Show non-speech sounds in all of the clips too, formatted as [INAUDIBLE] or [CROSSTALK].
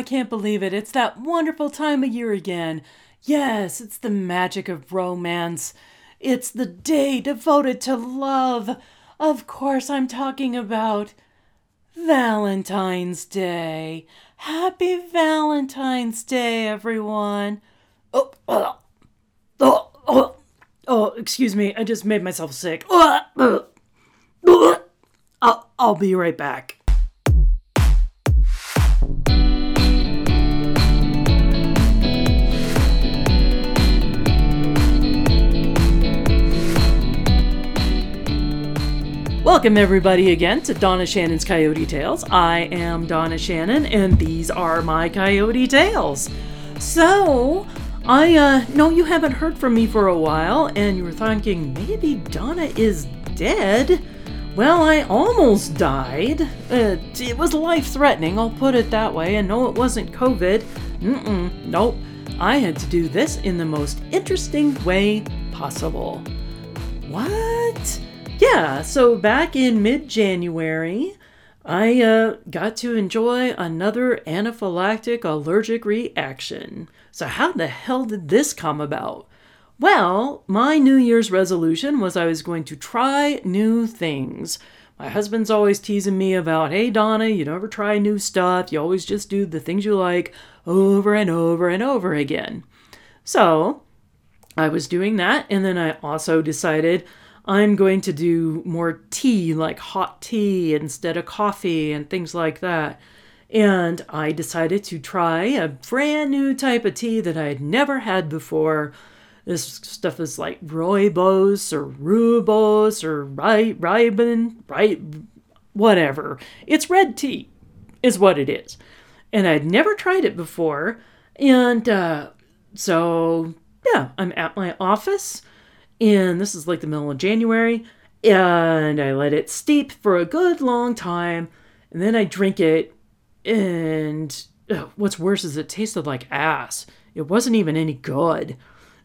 I can't believe it. It's that wonderful time of year again. Yes, it's the magic of romance. It's the day devoted to love. Of course, I'm talking about Valentine's Day. Happy Valentine's Day, everyone. Oh, oh, oh, oh, oh excuse me. I just made myself sick. I'll, I'll be right back. Welcome, everybody, again to Donna Shannon's Coyote Tales. I am Donna Shannon, and these are my Coyote Tales. So, I uh, know you haven't heard from me for a while, and you're thinking maybe Donna is dead. Well, I almost died. Uh, it was life threatening, I'll put it that way, and no, it wasn't COVID. Mm-mm, nope. I had to do this in the most interesting way possible. What? Yeah, so back in mid January, I uh, got to enjoy another anaphylactic allergic reaction. So, how the hell did this come about? Well, my New Year's resolution was I was going to try new things. My husband's always teasing me about, hey, Donna, you never try new stuff. You always just do the things you like over and over and over again. So, I was doing that, and then I also decided I'm going to do more tea, like hot tea instead of coffee and things like that. And I decided to try a brand new type of tea that I had never had before. This stuff is like rooibos or rubos or ri- ribin, right, whatever. It's red tea, is what it is. And I'd never tried it before. And uh, so, yeah, I'm at my office and this is like the middle of January, and I let it steep for a good long time, and then I drink it, and ugh, what's worse is it tasted like ass. It wasn't even any good,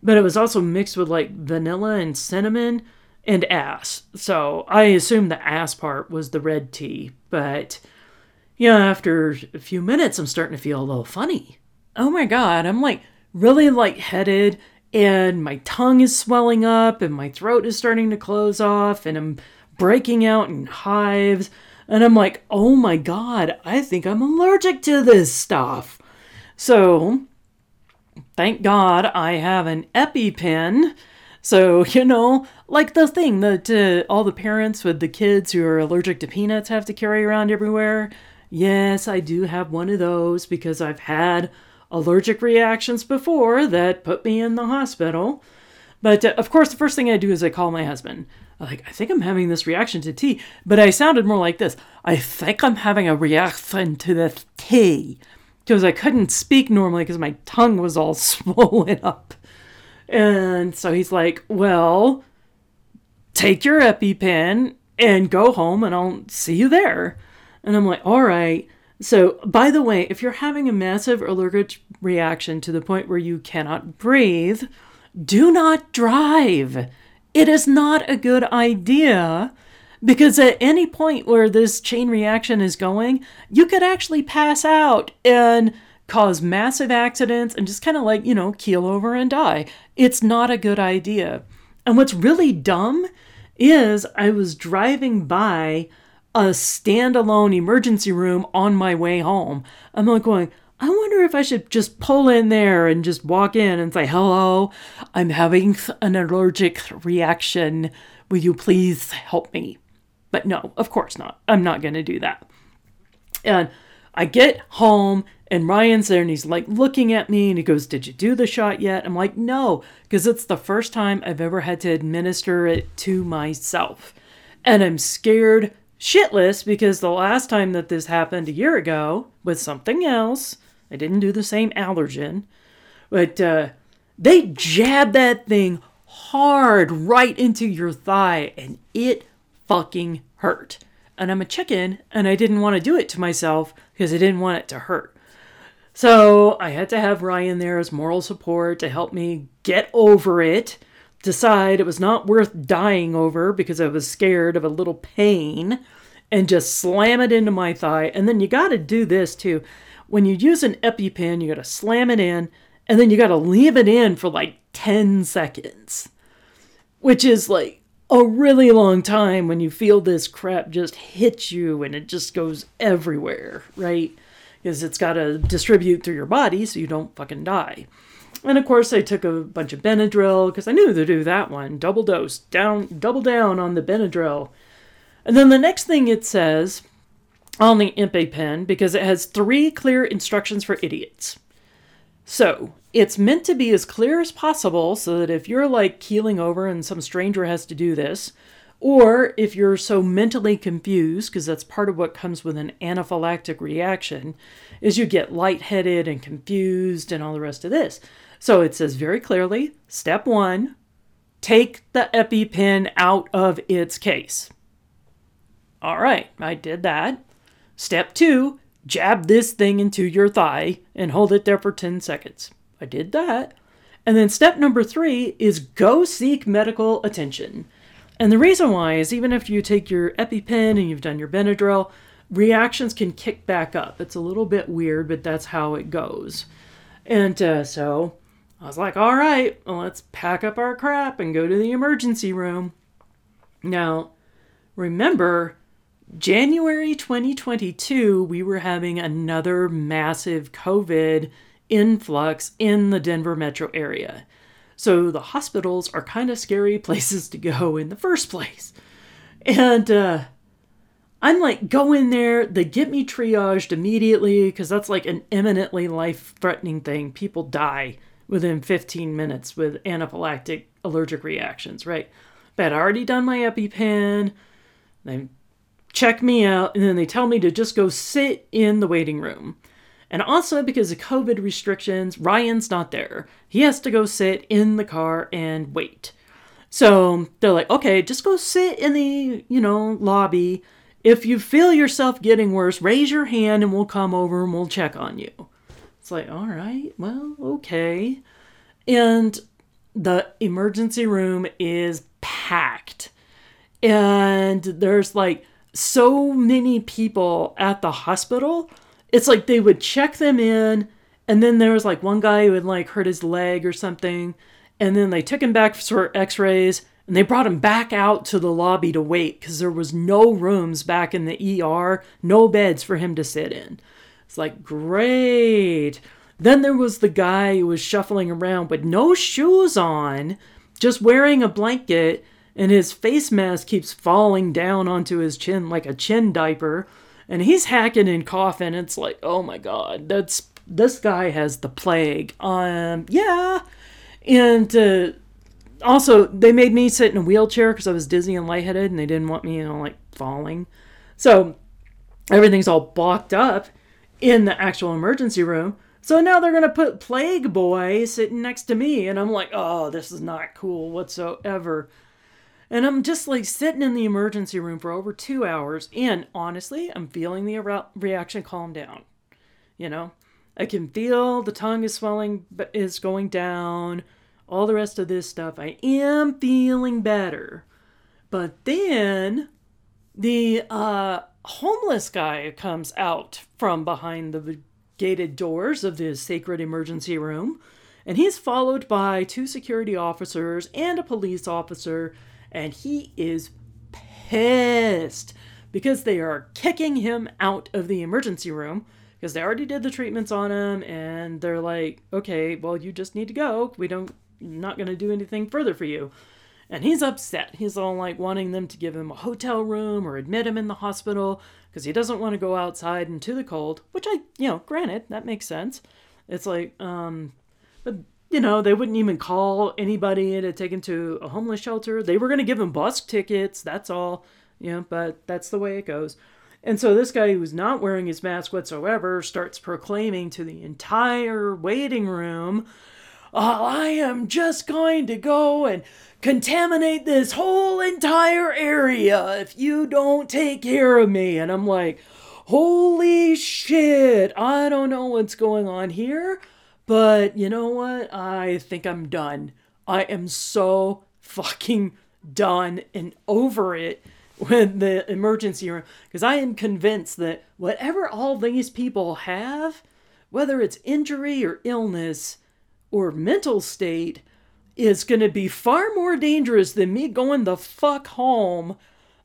but it was also mixed with like vanilla and cinnamon and ass. So I assume the ass part was the red tea, but yeah, after a few minutes, I'm starting to feel a little funny. Oh my god, I'm like really lightheaded and my tongue is swelling up and my throat is starting to close off and I'm breaking out in hives. And I'm like, oh my God, I think I'm allergic to this stuff. So, thank God I have an EpiPen. So, [LAUGHS] you know, like the thing that uh, all the parents with the kids who are allergic to peanuts have to carry around everywhere. Yes, I do have one of those because I've had allergic reactions before that put me in the hospital. But uh, of course, the first thing I do is I call my husband. I'm like, I think I'm having this reaction to tea. But I sounded more like this I think I'm having a reaction to this tea. Because I couldn't speak normally because my tongue was all [LAUGHS] swollen up. And so he's like, Well, take your EpiPen and go home and I'll see you there. And I'm like, All right. So, by the way, if you're having a massive allergic reaction to the point where you cannot breathe, do not drive. It is not a good idea because at any point where this chain reaction is going, you could actually pass out and cause massive accidents and just kind of like, you know, keel over and die. It's not a good idea. And what's really dumb is I was driving by a standalone emergency room on my way home. I'm like going, I wonder if I should just pull in there and just walk in and say, hello, I'm having an allergic reaction. Will you please help me? But no, of course not. I'm not going to do that. And I get home and Ryan's there and he's like looking at me and he goes, Did you do the shot yet? I'm like, No, because it's the first time I've ever had to administer it to myself. And I'm scared shitless because the last time that this happened a year ago with something else, I didn't do the same allergen, but uh, they jabbed that thing hard right into your thigh and it fucking hurt. And I'm a chicken and I didn't want to do it to myself because I didn't want it to hurt. So I had to have Ryan there as moral support to help me get over it decide it was not worth dying over because I was scared of a little pain and just slam it into my thigh. And then you got to do this too. when you use an EpiPen, you got to slam it in and then you got to leave it in for like 10 seconds, which is like a really long time when you feel this crap just hit you and it just goes everywhere, right? Because it's got to distribute through your body so you don't fucking die. And of course, I took a bunch of Benadryl because I knew to do that one. Double dose, down, double down on the Benadryl. And then the next thing it says on the EpiPen, because it has three clear instructions for idiots. So it's meant to be as clear as possible so that if you're like keeling over and some stranger has to do this, or if you're so mentally confused, because that's part of what comes with an anaphylactic reaction, is you get lightheaded and confused and all the rest of this. So it says very clearly step one, take the EpiPen out of its case. All right, I did that. Step two, jab this thing into your thigh and hold it there for 10 seconds. I did that. And then step number three is go seek medical attention. And the reason why is even if you take your EpiPen and you've done your Benadryl, reactions can kick back up. It's a little bit weird, but that's how it goes. And uh, so I was like, all right, well, let's pack up our crap and go to the emergency room. Now, remember, January 2022, we were having another massive COVID influx in the Denver metro area. So the hospitals are kind of scary [LAUGHS] places to go in the first place. And uh, I'm like, go in there, they get me triaged immediately because that's like an imminently life threatening thing. People die within 15 minutes with anaphylactic allergic reactions, right? But I'd already done my EpiPen. They check me out, and then they tell me to just go sit in the waiting room. And also because of COVID restrictions, Ryan's not there. He has to go sit in the car and wait. So they're like, okay, just go sit in the, you know, lobby. If you feel yourself getting worse, raise your hand and we'll come over and we'll check on you. It's like, all right, well, okay. And the emergency room is packed. And there's like so many people at the hospital. It's like they would check them in, and then there was like one guy who had like hurt his leg or something, and then they took him back for x rays, and they brought him back out to the lobby to wait because there was no rooms back in the ER, no beds for him to sit in. It's like, great. Then there was the guy who was shuffling around with no shoes on, just wearing a blanket and his face mask keeps falling down onto his chin like a chin diaper and he's hacking and coughing. It's like oh my god that's this guy has the plague. Um yeah. And uh, also they made me sit in a wheelchair because i was dizzy and lightheaded and they didn't want me you know like falling. So everything's all blocked up in the actual emergency room so now they're going to put plague boy sitting next to me and i'm like oh this is not cool whatsoever and I'm just like sitting in the emergency room for over two hours. And honestly, I'm feeling the re- reaction calm down. You know, I can feel the tongue is swelling, but is going down, all the rest of this stuff. I am feeling better. But then the uh, homeless guy comes out from behind the gated doors of the sacred emergency room. And he's followed by two security officers and a police officer and he is pissed because they are kicking him out of the emergency room because they already did the treatments on him and they're like, "Okay, well you just need to go. We don't not going to do anything further for you." And he's upset. He's all like wanting them to give him a hotel room or admit him in the hospital because he doesn't want to go outside into the cold, which I, you know, granted, that makes sense. It's like um but you know, they wouldn't even call anybody to take him to a homeless shelter. They were going to give him bus tickets, that's all. You know, but that's the way it goes. And so this guy who's not wearing his mask whatsoever starts proclaiming to the entire waiting room, oh, I am just going to go and contaminate this whole entire area if you don't take care of me. And I'm like, holy shit, I don't know what's going on here. But you know what? I think I'm done. I am so fucking done and over it with the emergency room because I am convinced that whatever all these people have, whether it's injury or illness or mental state, is going to be far more dangerous than me going the fuck home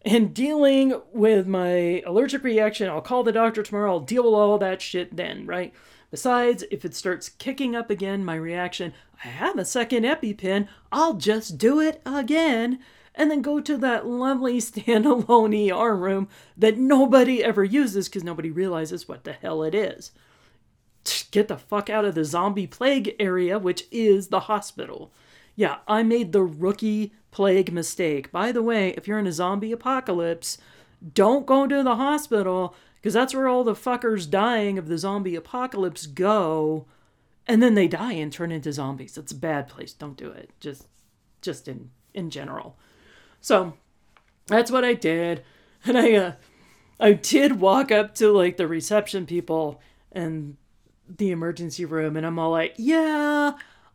and dealing with my allergic reaction. I'll call the doctor tomorrow. I'll deal with all that shit then, right? Besides, if it starts kicking up again, my reaction, I have a second EpiPen, I'll just do it again and then go to that lovely [LAUGHS] standalone ER room that nobody ever uses because nobody realizes what the hell it is. Get the fuck out of the zombie plague area, which is the hospital. Yeah, I made the rookie plague mistake. By the way, if you're in a zombie apocalypse, don't go to the hospital because that's where all the fuckers dying of the zombie apocalypse go and then they die and turn into zombies. It's a bad place. Don't do it. Just just in in general. So that's what I did. And I uh I did walk up to like the reception people and the emergency room and I'm all like, "Yeah,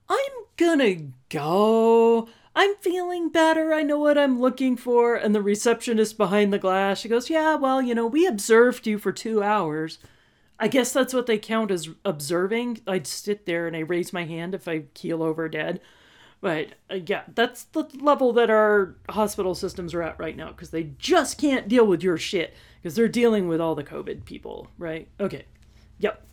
I'm gonna go. I'm feeling better. I know what I'm looking for. And the receptionist behind the glass, she goes, Yeah, well, you know, we observed you for two hours. I guess that's what they count as observing. I'd sit there and I raise my hand if I keel over dead. But uh, yeah, that's the level that our hospital systems are at right now because they just can't deal with your shit because they're dealing with all the COVID people, right? Okay. Yep.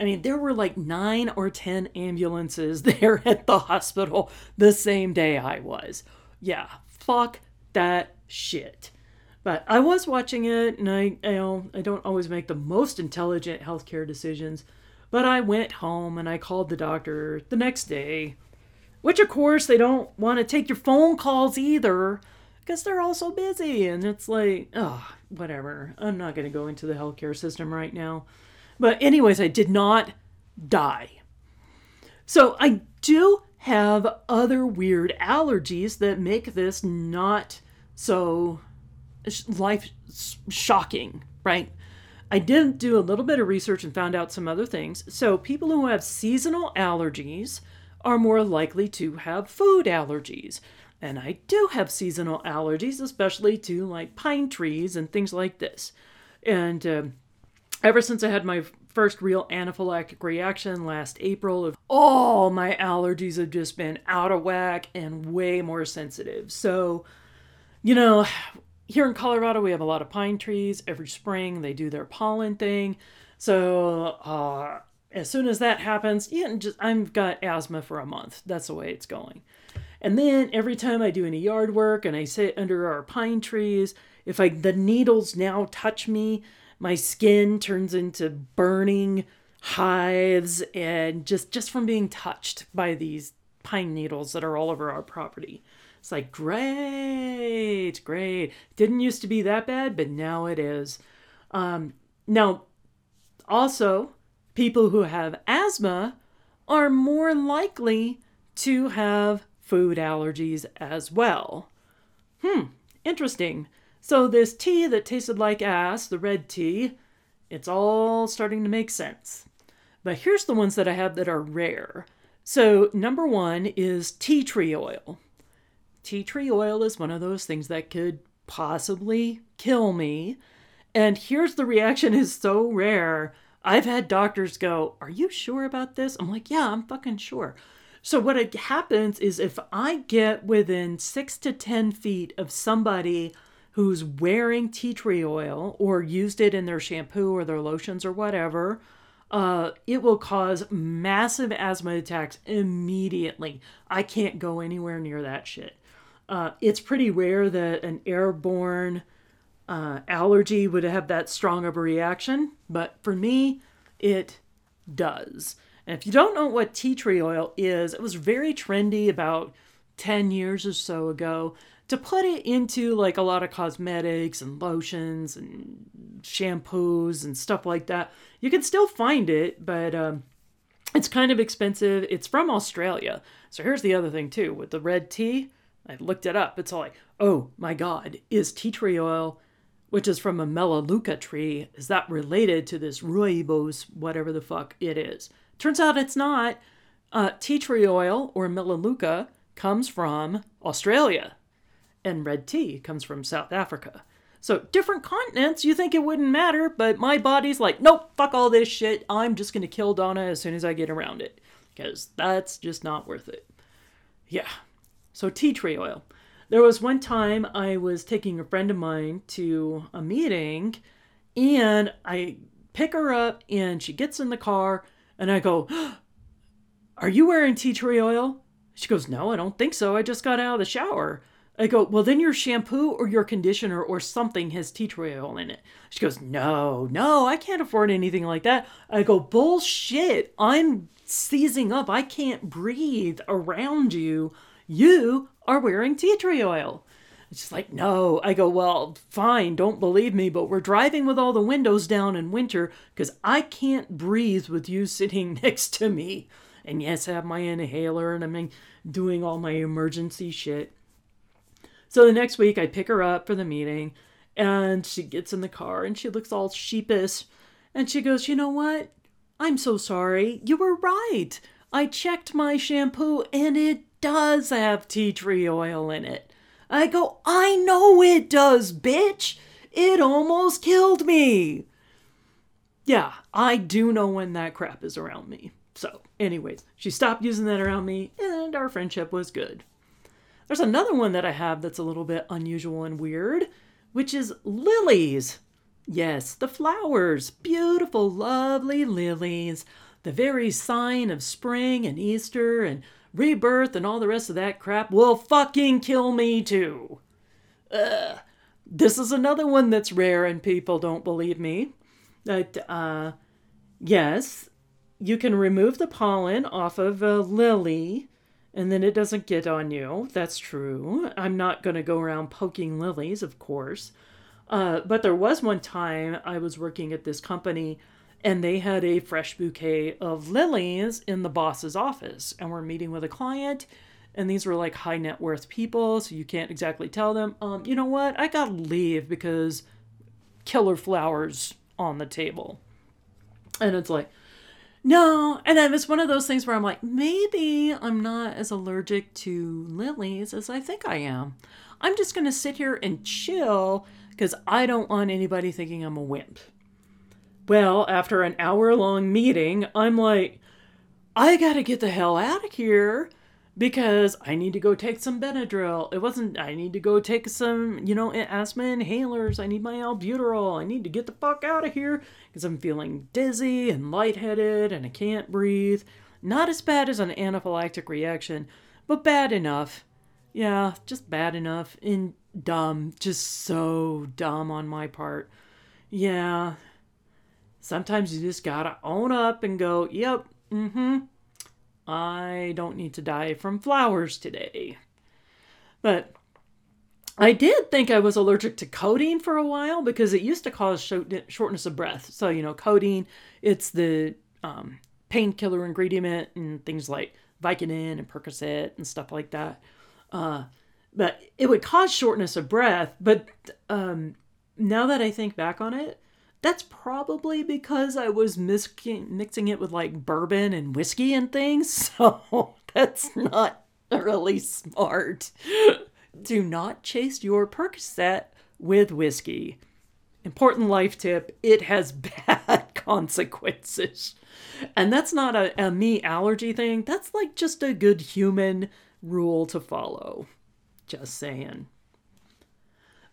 I mean, there were like nine or 10 ambulances [LAUGHS] there at the hospital the same day I was. Yeah, fuck that shit. But I was watching it, and I, you know, I don't always make the most intelligent healthcare decisions. But I went home and I called the doctor the next day, which of course they don't want to take your phone calls either, because they're all so busy. And it's like, oh, whatever. I'm not going to go into the healthcare system right now. But, anyways, I did not die. So, I do have other weird allergies that make this not so life shocking, right? I did do a little bit of research and found out some other things. So, people who have seasonal allergies are more likely to have food allergies. And I do have seasonal allergies, especially to like pine trees and things like this. And um, ever since I had my first real anaphylactic reaction last April, all my allergies have just been out of whack and way more sensitive. So, you know, here in Colorado, we have a lot of pine trees. Every spring, they do their pollen thing. So, uh, as soon as that happens, yeah, just I've got asthma for a month. That's the way it's going. And then every time I do any yard work and I sit under our pine trees, if I the needles now touch me, my skin turns into burning hives and just just from being touched by these pine needles that are all over our property. It's like great, great. Didn't used to be that bad, but now it is. Um, now, also, people who have asthma are more likely to have food allergies as well. Hmm, interesting. So, this tea that tasted like ass, the red tea, it's all starting to make sense. But here's the ones that I have that are rare. So, number one is tea tree oil. Tea tree oil is one of those things that could possibly kill me. And here's the reaction is so rare. I've had doctors go, Are you sure about this? I'm like, Yeah, I'm fucking sure. So, what happens is if I get within six to 10 feet of somebody who's wearing tea tree oil or used it in their shampoo or their lotions or whatever, uh, it will cause massive asthma attacks immediately. I can't go anywhere near that shit. Uh, it's pretty rare that an airborne uh, allergy would have that strong of a reaction, but for me, it does. And if you don't know what tea tree oil is, it was very trendy about 10 years or so ago to put it into like a lot of cosmetics and lotions and shampoos and stuff like that. You can still find it, but um, it's kind of expensive. It's from Australia. So here's the other thing too with the red tea. I looked it up. It's all like, oh my god, is tea tree oil, which is from a melaleuca tree, is that related to this rooibos, whatever the fuck it is? Turns out it's not. Uh, tea tree oil or melaleuca comes from Australia and red tea comes from South Africa. So, different continents, you think it wouldn't matter, but my body's like, nope, fuck all this shit. I'm just to kill Donna as soon as I get around it because that's just not worth it. Yeah. So, tea tree oil. There was one time I was taking a friend of mine to a meeting and I pick her up and she gets in the car and I go, Are you wearing tea tree oil? She goes, No, I don't think so. I just got out of the shower. I go, Well, then your shampoo or your conditioner or something has tea tree oil in it. She goes, No, no, I can't afford anything like that. I go, Bullshit. I'm seizing up. I can't breathe around you. You are wearing tea tree oil. It's like, no. I go, well, fine, don't believe me, but we're driving with all the windows down in winter because I can't breathe with you sitting [LAUGHS] next to me. And yes, I have my inhaler and I'm doing all my emergency shit. So the next week, I pick her up for the meeting and she gets in the car and she looks all sheepish. And she goes, You know what? I'm so sorry. You were right. I checked my shampoo and it does have tea tree oil in it. I go, I know it does, bitch. It almost killed me. Yeah, I do know when that crap is around me. So, anyways, she stopped using that around me and our friendship was good. There's another one that I have that's a little bit unusual and weird, which is lilies. Yes, the flowers. Beautiful, lovely lilies. The very sign of spring and Easter and rebirth and all the rest of that crap will fucking kill me too. Ugh. This is another one that's rare and people don't believe me. That, uh, yes, you can remove the pollen off of a lily and then it doesn't get on you. That's true. I'm not going to go around poking lilies, of course. Uh, but there was one time I was working at this company and they had a fresh bouquet of lilies in the boss's office and we're meeting with a client and these were like high net worth people so you can't exactly tell them um, you know what i gotta leave because killer flowers on the table and it's like no and then it's one of those things where i'm like maybe i'm not as allergic to lilies as i think i am. I'm just gonna sit here and chill because i don't want anybody thinking i'm a wimp. Well, after an hour long meeting, I'm like, I gotta get the hell out of here because I need to go take some Benadryl. It wasn't, I need to go take some, you know, asthma inhalers. I need my albuterol. I need to get the fuck out of here because I'm feeling dizzy and lightheaded and I can't breathe. Not as bad as an anaphylactic reaction, but bad enough. Yeah, just bad enough and dumb. Just so dumb on my part. Yeah, sometimes you just gotta own up and go, yep, mm hmm, I don't need to die from flowers today. But I did think I was allergic to codeine for a while because it used to cause shortness of breath. So, you know, codeine, it's the um, painkiller ingredient and things like Vicodin and Percocet and stuff like that. Uh, but it would cause shortness of breath. But um, now that I think back on it, that's probably because I was mixing, mixing it with like bourbon and whiskey and things. [LAUGHS] So that's not really smart. Do not chase your Percocet with whiskey. Important life tip it has [LAUGHS] bad consequences. And that's not a, a me allergy thing, that's like just a good human rule to follow. Just saying.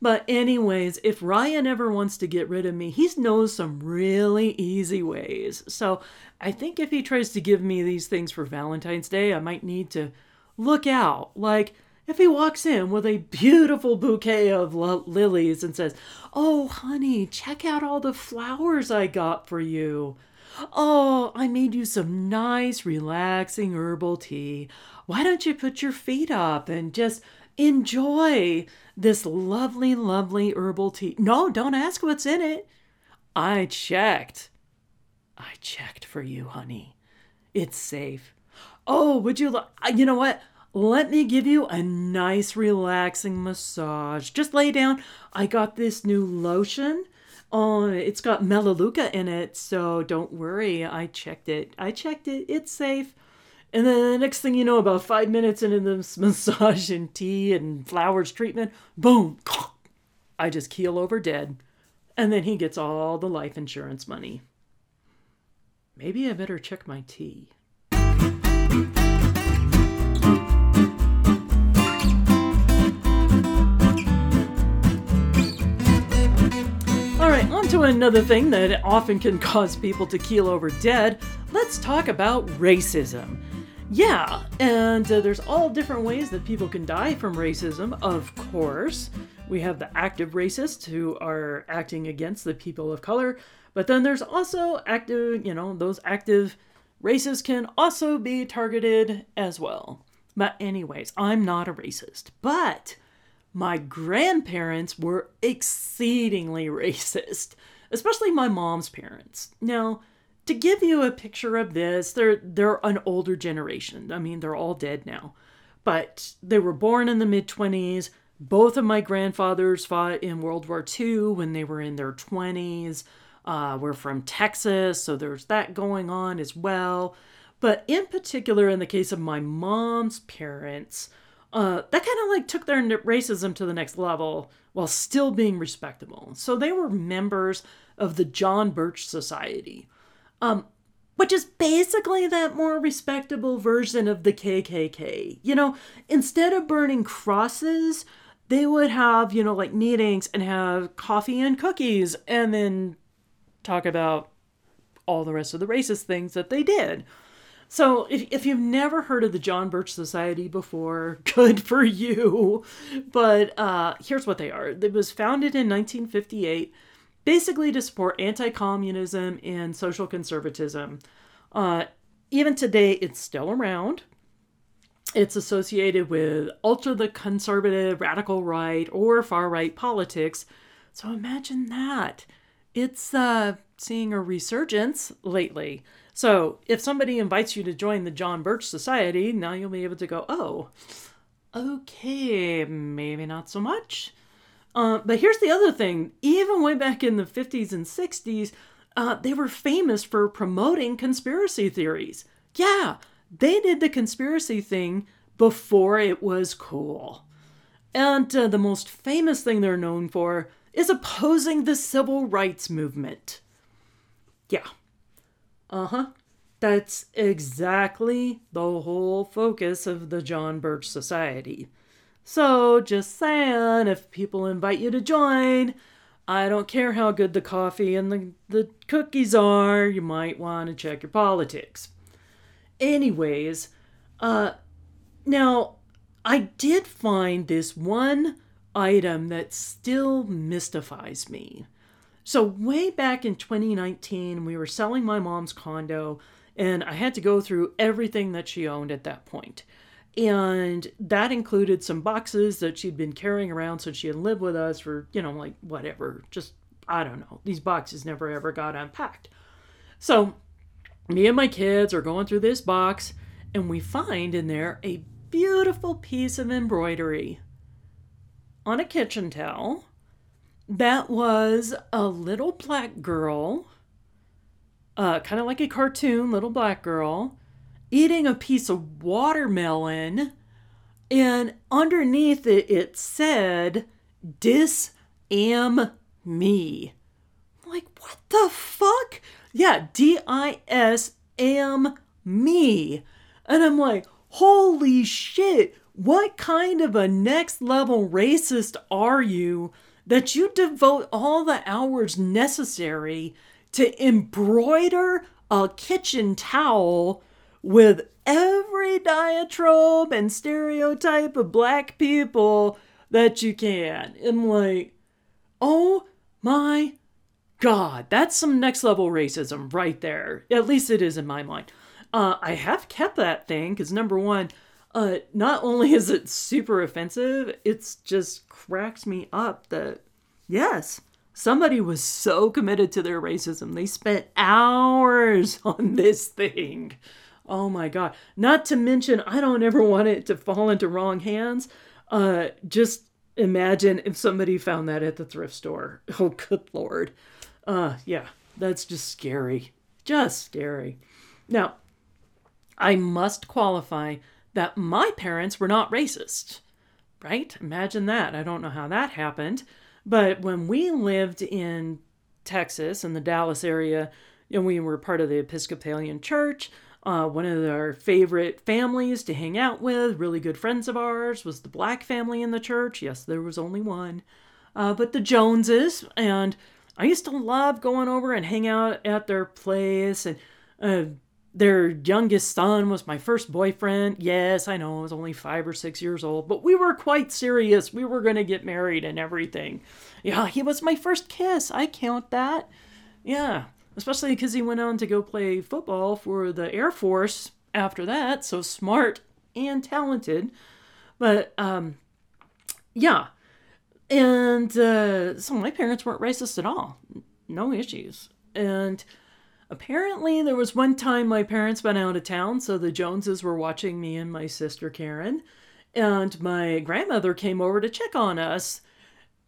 But, anyways, if Ryan ever wants to get rid of me, he knows some really easy ways. So, I think if he tries to give me these things for Valentine's Day, I might need to look out. Like, if he walks in with a beautiful bouquet of l- lilies and says, Oh, honey, check out all the flowers I got for you. Oh, I made you some nice, relaxing herbal tea. Why don't you put your feet up and just enjoy this lovely, lovely herbal tea. No, don't ask what's in it. I checked. I checked for you, honey. It's safe. Oh, would you like, uh, you know what? Let me give you a nice, relaxing massage. Just lay down. I got this new lotion. Oh, it's got Melaleuca in it, so don't worry. I checked it. I checked it. It's safe. And then the next thing you know, about five minutes into this [LAUGHS] massage and tea and flowers treatment, boom, [CLEARS THROAT] I just keel over dead, and then he gets all the life insurance money. Maybe I better check my tea. All right, on to another thing that often can [LAUGHS] cause people to keel over dead. Let's talk about racism. Yeah, and uh, there's all different ways that people can die from racism, of course. We have the active racists who are acting against the people of color, but then there's also active, you know, those active racists can also be targeted as well. But, anyways, I'm not a racist, but my grandparents were exceedingly [LAUGHS] racist, especially my mom's parents. Now, to give you a picture of this, they're they're an older generation. I mean, they're all dead now. But they were born in the mid 20s. Both of my grandfathers fought in World War II when they were in their 20s. Uh, we're from Texas, so there's that going on as well. But in particular, in the case of my mom's parents, uh, that kind of like took their racism to the next level while still being respectable. So they were members of the John Birch Society, um, which is basically that more respectable version of the KKK. You know, instead of burning crosses, they would have, you know, like meetings and have coffee and cookies and then talk about all the rest of the racist things that they did. So, if, if you've never heard of the John Birch Society before, [LAUGHS] good for you. But uh, here's what they are it was founded in 1958, basically to support anti communism and social conservatism. Uh, even today, it's still around. It's associated with ultra the conservative, radical right, or far right politics. So imagine that. It's uh, seeing a resurgence lately. So if somebody invites you to join the John Birch Society, now you'll be able to go, oh, okay, maybe not so much. Uh, but here's the other thing even way back in the 50s and 60s, uh, they were famous for promoting conspiracy theories. Yeah, they did the conspiracy thing before it was cool. And uh, the most famous thing they're known for is opposing the civil rights movement. Yeah, uh huh. That's exactly the whole focus of the John Birch Society. So, just saying, if people invite you to join, I don't care how good the coffee and the, the cookies are, you might want to check your politics. Anyways, uh, now, I did find this one item that still mystifies me. So, way back in 2019, we were selling my mom's condo, and I had to go through everything that she owned at that point. And that included some boxes that she'd been carrying around since she had lived with us for, you know, like whatever, just, I don't know. These boxes never ever got unpacked. So, me and my kids are going through this box, and we find in there a beautiful piece of embroidery on a kitchen towel that was a little black girl, uh, kind of like a cartoon, little black girl, eating a piece of watermelon. And underneath it, it said, Dis am me. like, what the fuck? Yeah, D I S am me. And I'm like, holy shit, what kind of a next level racist are you that you devote all the hours necessary to embroider a kitchen towel with every diatribe and stereotype of black people that you can. I'm like, oh my God, that's some next level racism right there. At least it is in my mind. Uh, I have kept that thing because number one, uh, not only is it super offensive, it's just cracks me up that, yes, somebody was so committed to their racism. They spent hours [LAUGHS] on this thing. Oh my God. Not to mention, I don't ever want it to fall into wrong hands. Uh, just imagine if somebody found that at the thrift store. [LAUGHS] Oh, good Lord. Uh, yeah, that's just scary. Just scary. Now, I must qualify that my parents were not racist, right? Imagine that. I don't know how that happened. But when we lived in Texas, in the Dallas area, and we were part of the Episcopalian Church, uh, one of our favorite families to hang out with, really good friends of ours, was the black family in the church. Yes, there was only one, uh, but the Joneses. And I used to love going over and hang out at their place. And uh, their youngest son was my first boyfriend. Yes, I know, I was only five or six years old, but we were quite serious. We were going to get married and everything. Yeah, he was my first kiss. I count that. Yeah, especially because he went on to go play football for the Air Force after that. So smart and talented. But um, yeah. And uh, so my parents weren't racist at all. No issues. And apparently there was one time my parents went out of town, so the Joneses were watching me and my sister Karen. And my grandmother came over to check on us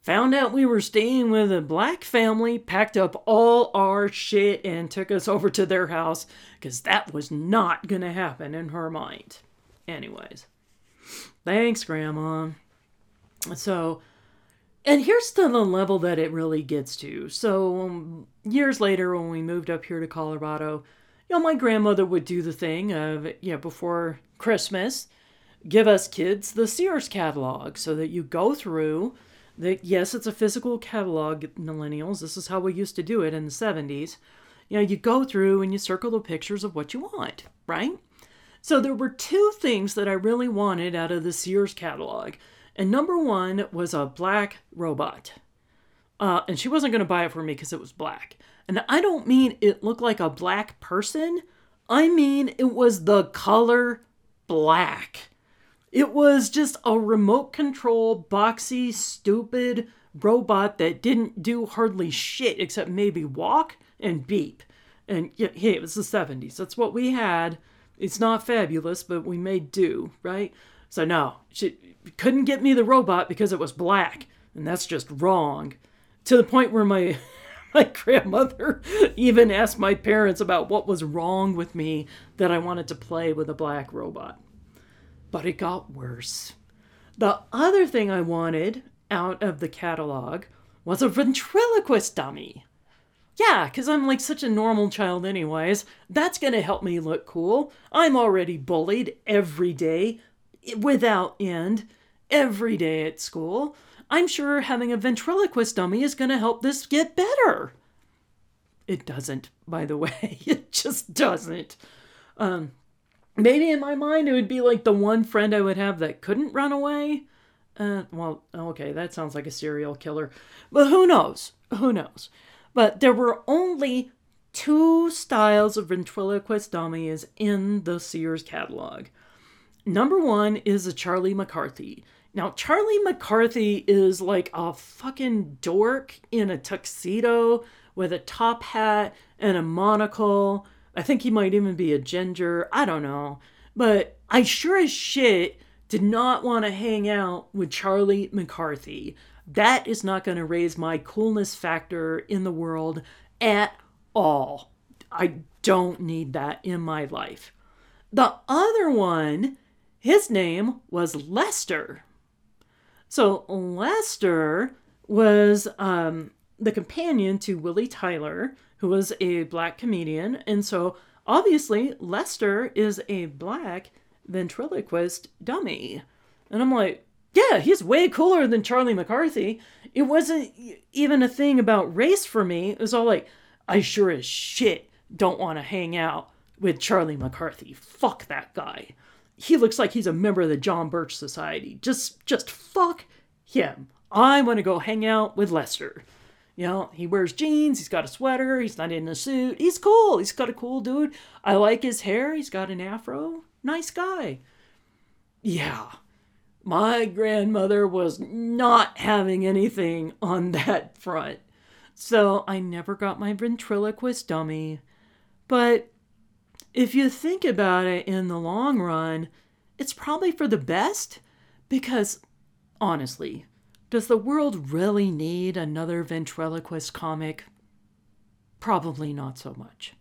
found out we were staying with a black family, packed up all our shit, and took us over to their house because that was not going to happen in her mind. Anyways, thanks, Grandma. So, and here's to the level that it really gets to. So, um, years later, when we moved up here to Colorado, you know, my grandmother would do the thing of, you know, before Christmas, give us kids the Sears catalog so that you go through that yes, it's a physical catalog, millennials. This is how we used to do it in the 70s. You know, you go through and you circle the pictures of what you want, right? So there were two things that I really wanted out of the Sears catalog. And number one was a black robot. Uh, and she wasn't going to buy it for me because it was black. And I don't mean it looked like a black person, I mean it was the color black. It was just a remote control, boxy, stupid robot that didn't do hardly shit except maybe walk and beep. And yeah, hey, it was the 70s. That's what we had. It's not fabulous, but we made do, right? So no, she couldn't get me the robot because it was black, and that's just wrong. To the point where my [LAUGHS] my grandmother [LAUGHS] even asked my parents about what was wrong with me that I wanted to play with a black robot but it got worse. The other thing I wanted out of the catalog was a ventriloquist dummy. Yeah, because I'm like such a normal child, anyways. That's going to help me look cool. I'm already bullied every day, without end, every day at school. I'm sure having a ventriloquist dummy is going to help this get better. It doesn't, by the [LAUGHS] way. It just doesn't. Um, maybe in my mind it would be like the one friend I would have that couldn't run away. Uh, well, okay, that sounds like a serial killer. But who knows? Who knows? But there were only two styles of ventriloquist dummies in the Sears catalog. Number one is a Charlie McCarthy. Now, Charlie McCarthy is like a fucking dork in a tuxedo with a top hat and a monocle I think he might even be a ginger. I don't know. But I sure as shit did not want to hang out with Charlie McCarthy. That is not going to raise my coolness factor in the world at all. I don't need that in my life. The other one, his name was Lester. So Lester was um, the companion to Willie Tyler, who was a black comedian. And so obviously, Lester is a black ventriloquist dummy. And I'm like, yeah, he's way cooler than Charlie McCarthy. It wasn't even a thing about race for me. It was all like, I sure as shit don't want to hang out with Charlie McCarthy. Fuck that guy. He looks like he's a member of the John Birch Society. Just just fuck him. I want to go hang out with Lester. You know, he wears jeans, he's got a sweater, he's not in a suit. He's cool. He's got a cool dude. I like his hair. He's got an afro. Nice guy. Yeah. My grandmother was not having anything on that front. So I never got my ventriloquist dummy. But if you think about it in the long run, it's probably for the best because honestly, does the world really need another ventriloquist comic? Probably not so much.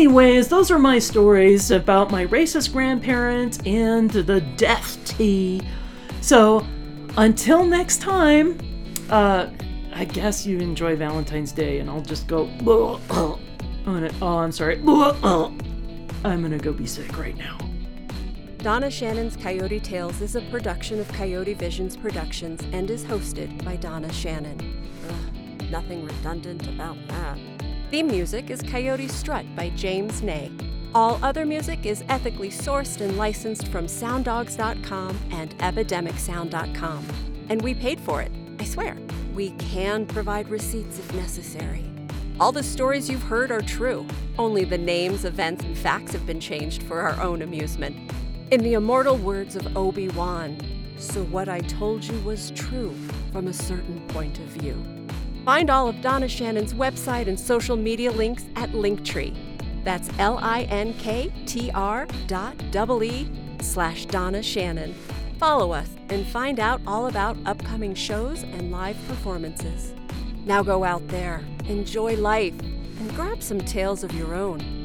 anyways, those are my stories about my racist grandparents and the death tea. So, until next time, uh, I guess you enjoy Valentine's Day, and I'll just go. [CLEARS THROAT] I'm oh, I'm sorry. I'm gonna go be sick right now. Donna Shannon's Coyote Tales is a production of Coyote Visions Productions and is hosted by Donna Shannon. Ugh, nothing redundant about that. Theme music is Coyote Strut by James Ney. All other music is ethically sourced and licensed from sounddogs.com and epidemicsound.com. And we paid for it, I swear. We can provide receipts if necessary. All the stories you've heard are true, only the names, events, and facts have been changed for our own amusement. In the immortal words of Obi Wan, so what I told you was true from a certain point of view. Find all of Donna Shannon's website and social media links at Linktree. That's L I N K T R dot double E slash Donna Shannon. Follow us and find out all about upcoming shows and live performances. Now go out there, enjoy life, and grab some tales of your own.